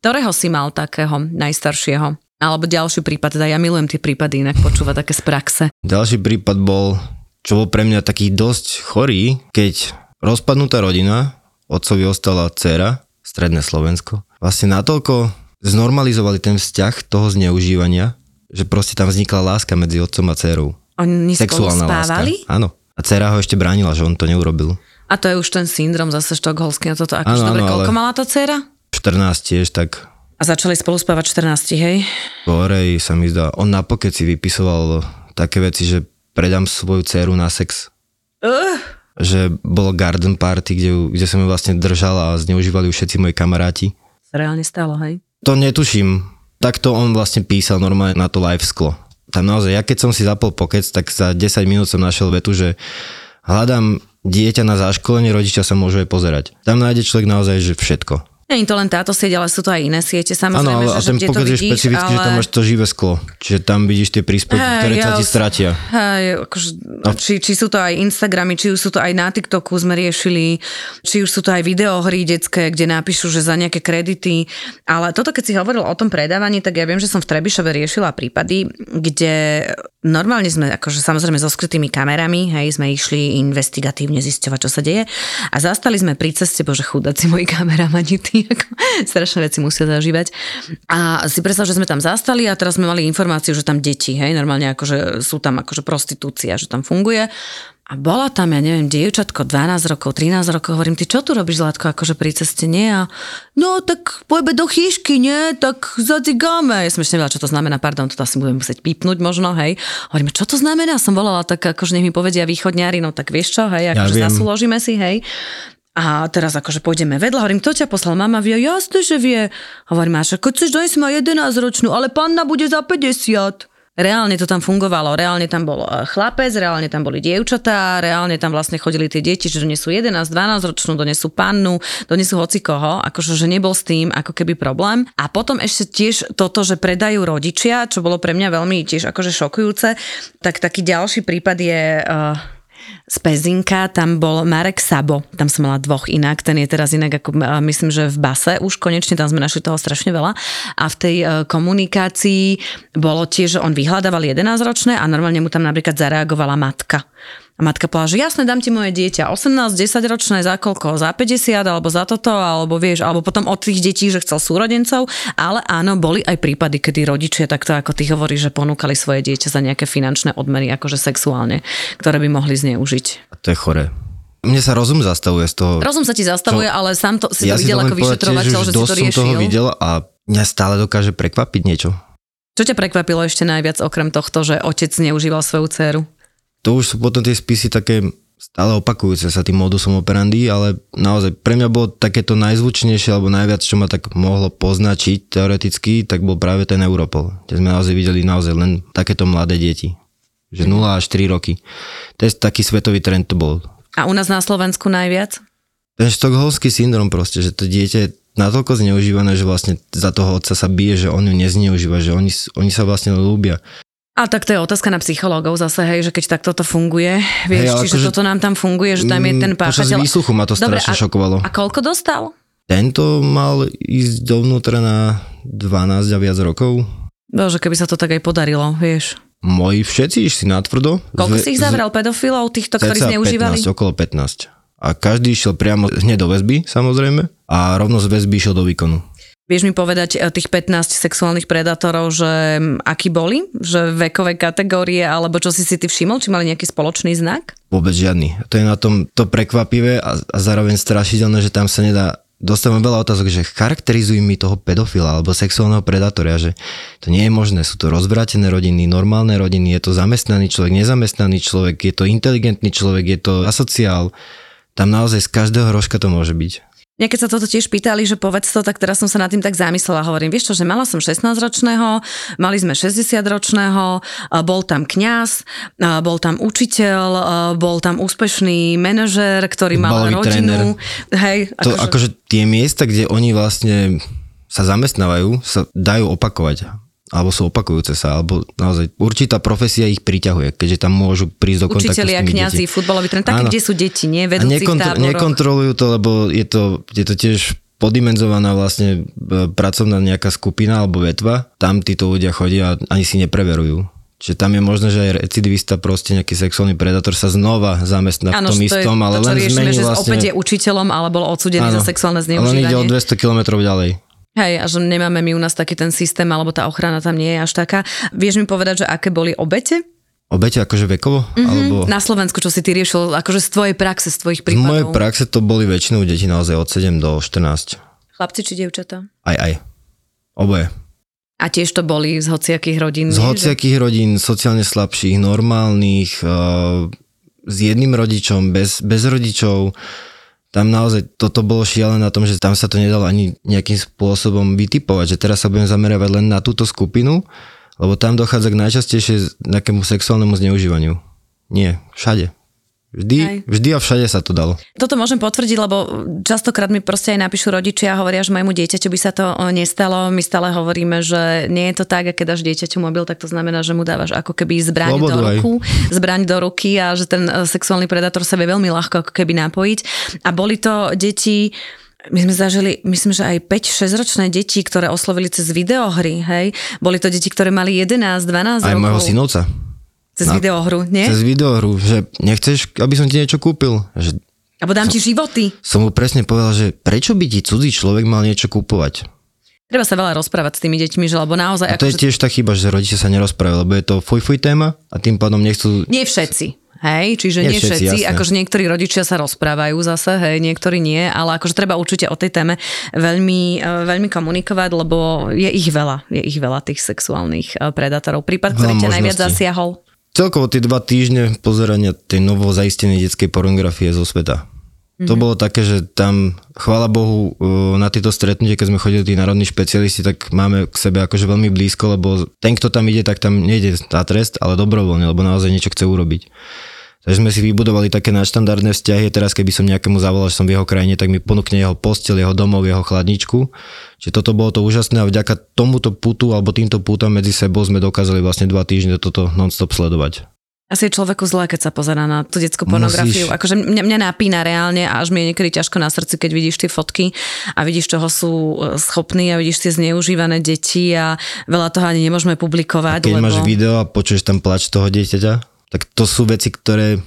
Ktorého si mal takého najstaršieho? Alebo ďalší prípad, teda ja milujem tie prípady, inak počúva také z praxe. Ďalší prípad bol, čo bol pre mňa taký dosť chorý, keď rozpadnutá rodina, otcovi ostala dcera, stredné Slovensko, vlastne natoľko znormalizovali ten vzťah toho zneužívania, že proste tam vznikla láska medzi otcom a dcerou. Oni Sexuálna spávali? láska. Áno. A dcera ho ešte bránila, že on to neurobil. A to je už ten syndrom zase štokholský. a Toto, Áno, dobre, áno, koľko ale- mala tá dcera? 14 tiež tak A začali spolu spávať 14, hej? Horej sa mi zdá, on na si vypisoval také veci, že predám svoju dceru na sex. Uh, Že bolo garden party, kde, kde som ju vlastne držal a zneužívali ju všetci moji kamaráti. sa reálne stalo, hej? To netuším. Takto on vlastne písal normálne na to live sklo. Tam naozaj, ja keď som si zapol pokec, tak za 10 minút som našiel vetu, že hľadám dieťa na zaškolenie, rodičia sa môžu aj pozerať. Tam nájde človek naozaj, že všetko. Nie je to len táto sieť, ale sú to aj iné siete, samozrejme, Áno, ale a že, ten že kde to pokec je vidíš, špecifický, ale... že tam máš to živé sklo. Čiže tam vidíš tie príspevky, Hej, ktoré sa ti stratia. Hej, akože, no. či, či sú to aj Instagramy, či už sú to aj na TikToku sme riešili, či už sú to aj videohry detské, kde napíšu, že za nejaké kredity. Ale toto, keď si hovoril o tom predávaní, tak ja viem, že som v Trebišove riešila prípady, kde normálne sme, akože samozrejme so skrytými kamerami, hej, sme išli investigatívne zisťovať, čo sa deje. A zastali sme pri ceste, bože chudáci moji kameramani, tí, strašné veci musia zažívať. A si predstav, že sme tam zastali a teraz sme mali informáciu, že tam deti, hej, normálne akože sú tam akože prostitúcia, že tam funguje. A bola tam, ja neviem, dievčatko 12 rokov, 13 rokov, hovorím, ty čo tu robíš, Zlatko, akože pri ceste, nie? A no, tak pojme do chýšky, nie? Tak zadzigáme. Ja som ešte nevedela, čo to znamená, pardon, to asi budem musieť pípnuť možno, hej. Hovoríme, čo to znamená? Som volala tak, akože nech mi povedia východňari, no tak vieš čo, hej, akože viem. zasúložíme si, hej. A teraz akože pôjdeme vedľa, hovorím, kto ťa poslal? Mama vie, jasne, že vie. Hovorím, Máša, keď chceš dojsť ma 11 ročnú, ale panna bude za 50. Reálne to tam fungovalo, reálne tam bol eh, chlapec, reálne tam boli dievčatá, reálne tam vlastne chodili tie deti, že donesú 11, 12 ročnú, donesú pannu, donesú hocikoho, akože že nebol s tým ako keby problém. A potom ešte tiež toto, že predajú rodičia, čo bolo pre mňa veľmi tiež akože šokujúce, tak taký ďalší prípad je... Uh, z Pezinka, tam bol Marek Sabo, tam som mala dvoch inak, ten je teraz inak ako myslím, že v base, už konečne tam sme našli toho strašne veľa. A v tej e, komunikácii bolo tiež, že on vyhľadával 11 ročné a normálne mu tam napríklad zareagovala matka. A matka povedala, že jasne, dám ti moje dieťa, 18, 10 ročné, za koľko? Za 50, alebo za toto, alebo vieš, alebo potom od tých detí, že chcel súrodencov, ale áno, boli aj prípady, kedy rodičia takto, ako ty hovoríš, že ponúkali svoje dieťa za nejaké finančné odmeny, akože sexuálne, ktoré by mohli zneužiť. A to je chore. Mne sa rozum zastavuje z toho. Rozum sa ti zastavuje, Čo? ale sám to si to si videl len ako povedať vyšetrovateľ, že už si to dosť som riešil. toho videl a mňa stále dokáže prekvapiť niečo. Čo ťa prekvapilo ešte najviac okrem tohto, že otec zneužíval svoju dceru? To už sú potom tie spisy také stále opakujúce sa tým modusom operandi, ale naozaj pre mňa bolo takéto najzvučnejšie alebo najviac, čo ma tak mohlo poznačiť teoreticky, tak bol práve ten Europol, kde sme naozaj videli naozaj len takéto mladé deti. Že 0 až 3 roky. To je taký svetový trend to bol. A u nás na Slovensku najviac? Ten štokholský syndrom proste, že to dieťa je natoľko zneužívané, že vlastne za toho otca sa bije, že on ju nezneužíva, že oni, oni sa vlastne ľúbia. A tak to je otázka na psychológov zase, hej, že keď takto to funguje, vieš, Hej, čiže akože- toto nám tam funguje, že tam je ten Mm, Počas páchateľ. výsluchu ma to Dobre, strašne a- šokovalo. A koľko dostal? Tento mal ísť dovnútra na 12 a viac rokov. Bože, keby sa to tak aj podarilo, vieš. Moji všetci išli natvrdo. Koľko Zve- si ich zavral pedofilov, týchto, ktorí zneužívali? 15, okolo 15. A každý išiel priamo hneď do väzby, samozrejme, a rovno z väzby išiel do výkonu. Vieš mi povedať e, tých 15 sexuálnych predátorov, že akí boli? Že vekové kategórie, alebo čo si si ty všimol? Či mali nejaký spoločný znak? Vôbec žiadny. To je na tom to prekvapivé a, a zároveň strašidelné, že tam sa nedá dostávam veľa otázok, že charakterizuj mi toho pedofila alebo sexuálneho predátora, že to nie je možné. Sú to rozvrátené rodiny, normálne rodiny, je to zamestnaný človek, nezamestnaný človek, je to inteligentný človek, je to asociál. Tam naozaj z každého rožka to môže byť. Mňa keď sa toto tiež pýtali, že povedz to, tak teraz som sa nad tým tak zamyslela. Hovorím, vieš čo, že mala som 16-ročného, mali sme 60-ročného, a bol tam kňaz, bol tam učiteľ, bol tam úspešný manažér, ktorý mal Futbalový rodinu. Hej, To akože tie miesta, kde oni vlastne sa zamestnávajú, sa dajú opakovať alebo sú opakujúce sa, alebo naozaj určitá profesia ich priťahuje, keďže tam môžu prísť do kontaktu Učitelia, s kňazi, futbaloví tréneri, také, Áno. kde sú deti, nie? Vedúci nekontro- nekontrolujú to, lebo je to, je to tiež podimenzovaná vlastne e, pracovná nejaká skupina alebo vetva. Tam títo ľudia chodia a ani si nepreverujú. Čiže tam je možné, že aj recidivista, proste nejaký sexuálny predátor sa znova zamestná Áno, v tom že to je istom, ale to, len riešime, zmení že vlastne... opäť je učiteľom, ale bol odsudený za sexuálne ale on ide o zneužívanie. 200 kilometrov ďalej. Hej, a že nemáme my u nás taký ten systém, alebo tá ochrana tam nie je až taká. Vieš mi povedať, že aké boli obete? Obete akože vekovo? Mm-hmm. Alebo... Na Slovensku, čo si ty riešil, akože z tvojej praxe, z tvojich Z mojej prípadov? praxe to boli väčšinou deti naozaj od 7 do 14. Chlapci či dievčatá? Aj, aj. Oboje. A tiež to boli z hociakých rodín. Z hociakých rodín, sociálne slabších, normálnych, uh, s jedným rodičom, bez, bez rodičov. Tam naozaj toto bolo šialené na tom, že tam sa to nedalo ani nejakým spôsobom vytipovať, že teraz sa budem zameriavať len na túto skupinu, lebo tam dochádza k najčastejšie nejakému sexuálnemu zneužívaniu. Nie, všade. Vždy, Hej. vždy a všade sa to dalo. Toto môžem potvrdiť, lebo častokrát mi proste aj napíšu rodičia a hovoria, že môjmu dieťaťu by sa to o, nestalo. My stále hovoríme, že nie je to tak, a keď dáš dieťaťu mobil, tak to znamená, že mu dávaš ako keby zbraň Slobodu do aj. ruku, zbraň do ruky a že ten e, sexuálny predátor sa vie veľmi ľahko ako keby napojiť. A boli to deti, my sme zažili, myslím, že aj 5-6 ročné deti, ktoré oslovili cez videohry, hej. Boli to deti, ktoré mali 11, 12 Aj rokov. môjho synovca. Cez Na- videohru, nie? Cez videohru, že nechceš, aby som ti niečo kúpil. Že Alebo dám ti životy. som mu presne povedal, že prečo by ti cudzí človek mal niečo kúpovať? Treba sa veľa rozprávať s tými deťmi, že lebo naozaj... A to je akože- tiež tá chyba, že rodičia sa nerozprávajú, lebo je to fuj fuj téma a tým pádom nechcú... Nie všetci. Hej, čiže Nie nie, všetci, všetci, jasné. akože niektorí rodičia sa rozprávajú zase, hej, niektorí nie, ale akože treba určite o tej téme veľmi, e, veľmi komunikovať, lebo je ich veľa, je ich veľa tých sexuálnych e, predátorov. Prípad, ktorý ťa najviac zasiahol? Celkovo tie dva týždne pozerania tej novo zaistenej detskej pornografie zo sveta. To Mhm. bolo také, že tam, chvála Bohu, uh, na tieto stretnutie, keď sme chodili tí národní špecialisti, tak máme k sebe akože veľmi blízko, lebo ten, kto tam ide, tak tam nejde na trest, ale dobrovoľne, lebo naozaj niečo chce urobiť. Takže sme si vybudovali také nadštandardné vzťahy. Teraz, keby som nejakému zavolal, že som v jeho krajine, tak mi ponúkne jeho postel, jeho domov, jeho chladničku. Čiže toto bolo to úžasné a vďaka tomuto putu alebo týmto putom medzi sebou sme dokázali vlastne dva týždne toto non-stop sledovať. Asi je človeku zlé, keď sa pozerá na tú detskú pornografiu. Musíš- Akože mňa, mňa napína reálne a až mi je niekedy ťažko na srdci, keď vidíš tie fotky a vidíš, čoho sú e, schopní a vidíš tie zneužívané deti a veľa toho ani nemôžeme publikovať. Keď lebo... máš video a počuješ tam plač toho dieťaťa, tak to sú veci, ktoré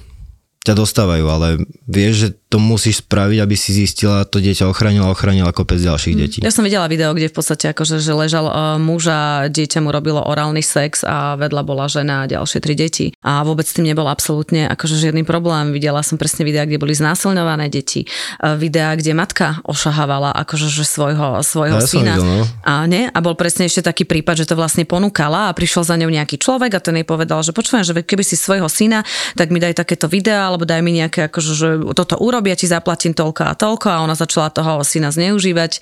ťa dostávajú, ale vieš, že to musíš spraviť, aby si zistila, to dieťa ochránila, ochránila kopec ďalších detí. Ja som videla video, kde v podstate akože, že ležal uh, muž a dieťa mu robilo orálny sex a vedľa bola žena a ďalšie tri deti. A vôbec s tým nebol absolútne akože žiadny problém. Videla som presne videa, kde boli znásilňované deti. Uh, videa, kde matka ošahávala akože že svojho, svojho Ja syna. videl, no. A, nie? a bol presne ešte taký prípad, že to vlastne ponúkala a prišiel za ňou nejaký človek a ten jej povedal, že počúvam, že keby si svojho syna, tak mi daj takéto videá alebo daj mi nejaké, akože, že toto urobia, ti zaplatím toľko a toľko a ona začala toho syna zneužívať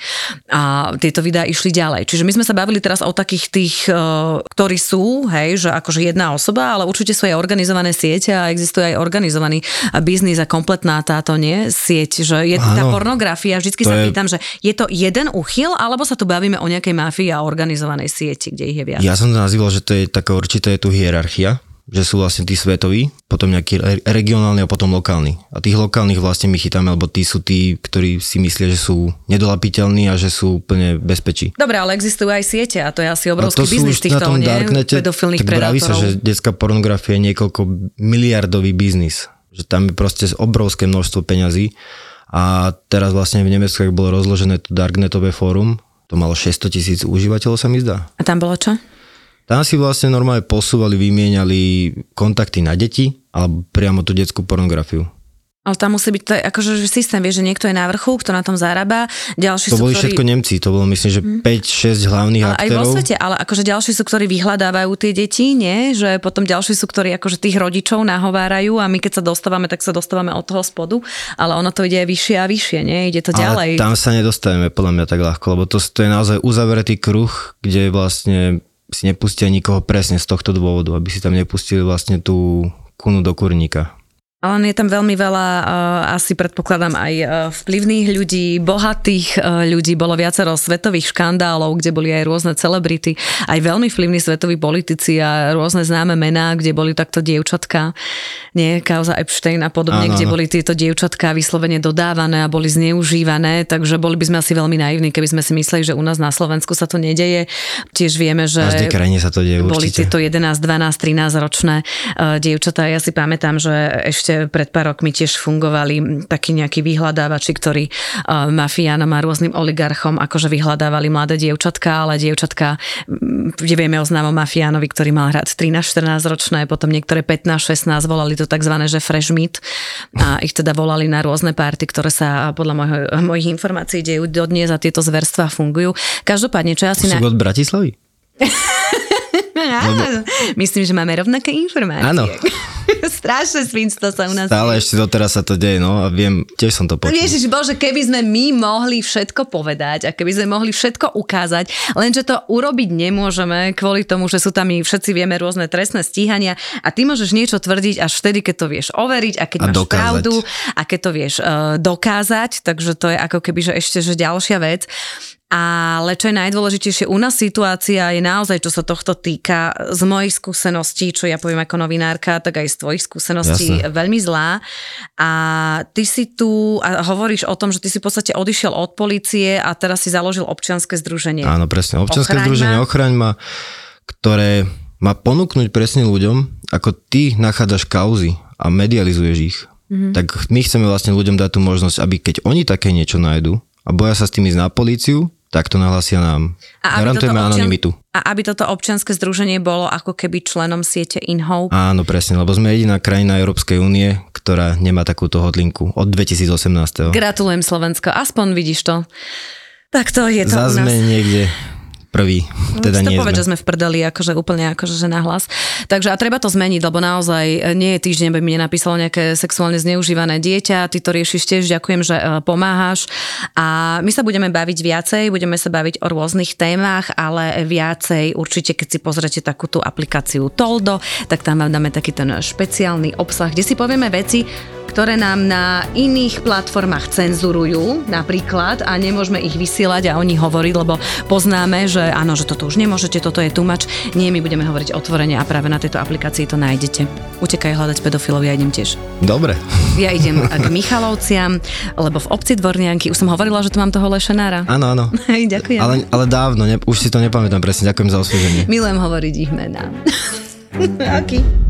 a tieto videá išli ďalej. Čiže my sme sa bavili teraz o takých tých, eh, ktorí sú, hej, že akože jedna osoba, ale určite sú aj organizované siete a existuje aj organizovaný biznis a kompletná táto nie, sieť, že je tá Áno. pornografia, vždycky sa je- pýtam, že je to jeden uchyl, alebo sa tu bavíme o nejakej mafii a organizovanej sieti, kde ich je viac? Ja som to nazýval, že to je taká určitá je tu hierarchia že sú vlastne tí svetoví, potom nejakí re- regionálni a potom lokálni. A tých lokálnych vlastne my chytáme, lebo tí sú tí, ktorí si myslia, že sú nedolapiteľní a že sú úplne bezpečí. Dobre, ale existujú aj siete a to je asi obrovský to sú biznis už na týchto tom nie? darknete, pedofilných tak vraví sa, predátorov. že detská pornografia je niekoľko miliardový biznis. Že tam je proste obrovské množstvo peňazí. A teraz vlastne v Nemecku, ak bolo rozložené to darknetové fórum, to malo 600 tisíc užívateľov sa mi zdá. A tam bolo čo? Tam si vlastne normálne posúvali, vymieniali kontakty na deti alebo priamo tú detskú pornografiu. Ale tam musí byť to akože že systém, vieš, že niekto je na vrchu, kto na tom zarába, ďalší To sú, boli ktorí... všetko Nemci, to bolo myslím, že 5-6 hlavných Ale aj vo aktérov. svete, ale akože ďalší sú, ktorí vyhľadávajú tie deti, nie? Že potom ďalší sú, ktorí akože tých rodičov nahovárajú a my keď sa dostávame, tak sa dostávame od toho spodu, ale ono to ide vyššie a vyššie, nie? Ide to ďalej. Ale tam sa nedostaneme podľa mňa tak ľahko, lebo to, to je naozaj uzavretý kruh, kde vlastne si nepustia nikoho presne z tohto dôvodu, aby si tam nepustili vlastne tú kunu do kurníka. Ale je tam veľmi veľa, uh, asi predpokladám aj uh, vplyvných ľudí, bohatých uh, ľudí, bolo viacero svetových škandálov, kde boli aj rôzne celebrity, aj veľmi vplyvní svetoví politici a rôzne známe mená, kde boli takto dievčatka, nie, kauza Epstein a podobne, Áno, kde áno. boli tieto dievčatka vyslovene dodávané a boli zneužívané, takže boli by sme asi veľmi naivní, keby sme si mysleli, že u nás na Slovensku sa to nedeje. Tiež vieme, že sa to deje boli určite. tieto 11, 12, 13 ročné dievčatá. Ja si pamätám, že ešte pred pár rokmi tiež fungovali takí nejakí vyhľadávači, ktorí uh, mafiánom a rôznym oligarchom akože vyhľadávali mladé dievčatka, ale dievčatka, kde vieme o známom mafiánovi, ktorý mal hrať 13-14 ročné, potom niektoré 15-16 volali to tzv. že fresh meat a ich teda volali na rôzne párty, ktoré sa podľa mojho, mojich informácií dejú dodnes a tieto zverstva fungujú. Každopádne, čo ja si Sú na... od Bratislavy? Áno, Myslím, že máme rovnaké informácie. Áno. Strašné svinstvo sa u nás Stále ešte doteraz sa to deje, no a viem, tiež som to počul. Ježiš Bože, keby sme my mohli všetko povedať a keby sme mohli všetko ukázať, lenže to urobiť nemôžeme kvôli tomu, že sú tam i všetci vieme rôzne trestné stíhania a ty môžeš niečo tvrdiť až vtedy, keď to vieš overiť a keď A máš dokázať. pravdu a keď to vieš uh, dokázať, takže to je ako keby, že ešte že ďalšia vec. Ale čo je najdôležitejšie, u nás situácia je naozaj, čo sa tohto týka, z mojich skúseností, čo ja poviem ako novinárka, tak aj z tvojich skúseností, Jasné. veľmi zlá. A ty si tu a hovoríš o tom, že ty si v podstate odišiel od policie a teraz si založil občianske združenie. Áno, presne. Občianske Ochraň združenie ma. Ochraň ma, ktoré má ponúknuť presne ľuďom, ako ty nachádzaš kauzy a medializuješ ich. Mhm. Mm-hmm. Tak my chceme vlastne ľuďom dať tú možnosť, aby keď oni také niečo nájdu a boja sa s tým ísť na políciu, tak to nahlasia nám. A Garantujeme toto občian- anonymitu. A aby toto občianske združenie bolo ako keby členom siete InHope. Áno, presne, lebo sme jediná krajina Európskej únie, ktorá nemá takúto hodlinku od 2018. Gratulujem Slovensko, aspoň vidíš to. Tak to je to u nás. Niekde prvý, teda si to povedz, sme. že sme v prdeli, akože úplne akože že nahlas. Takže a treba to zmeniť, lebo naozaj e, nie je týždeň, aby mi nenapísalo nejaké sexuálne zneužívané dieťa, ty to riešiš tiež, ďakujem, že e, pomáhaš. A my sa budeme baviť viacej, budeme sa baviť o rôznych témach, ale viacej určite, keď si pozrete takú tú aplikáciu Toldo, tak tam vám dáme taký ten špeciálny obsah, kde si povieme veci, ktoré nám na iných platformách cenzurujú napríklad a nemôžeme ich vysielať a o nich hovoriť, lebo poznáme, že áno, že toto už nemôžete, toto je tumač. Nie, my budeme hovoriť otvorene a práve na tejto aplikácii to nájdete. Utekaj hľadať pedofilov, ja idem tiež. Dobre. Ja idem k Michalovciam, lebo v obci Dvornianky, už som hovorila, že tu mám toho lešenára. Áno, áno. Ďakujem. Ale, ale dávno, ne, už si to nepamätám presne, ďakujem za osvieženie. Milujem hovoriť ich mená. Aký?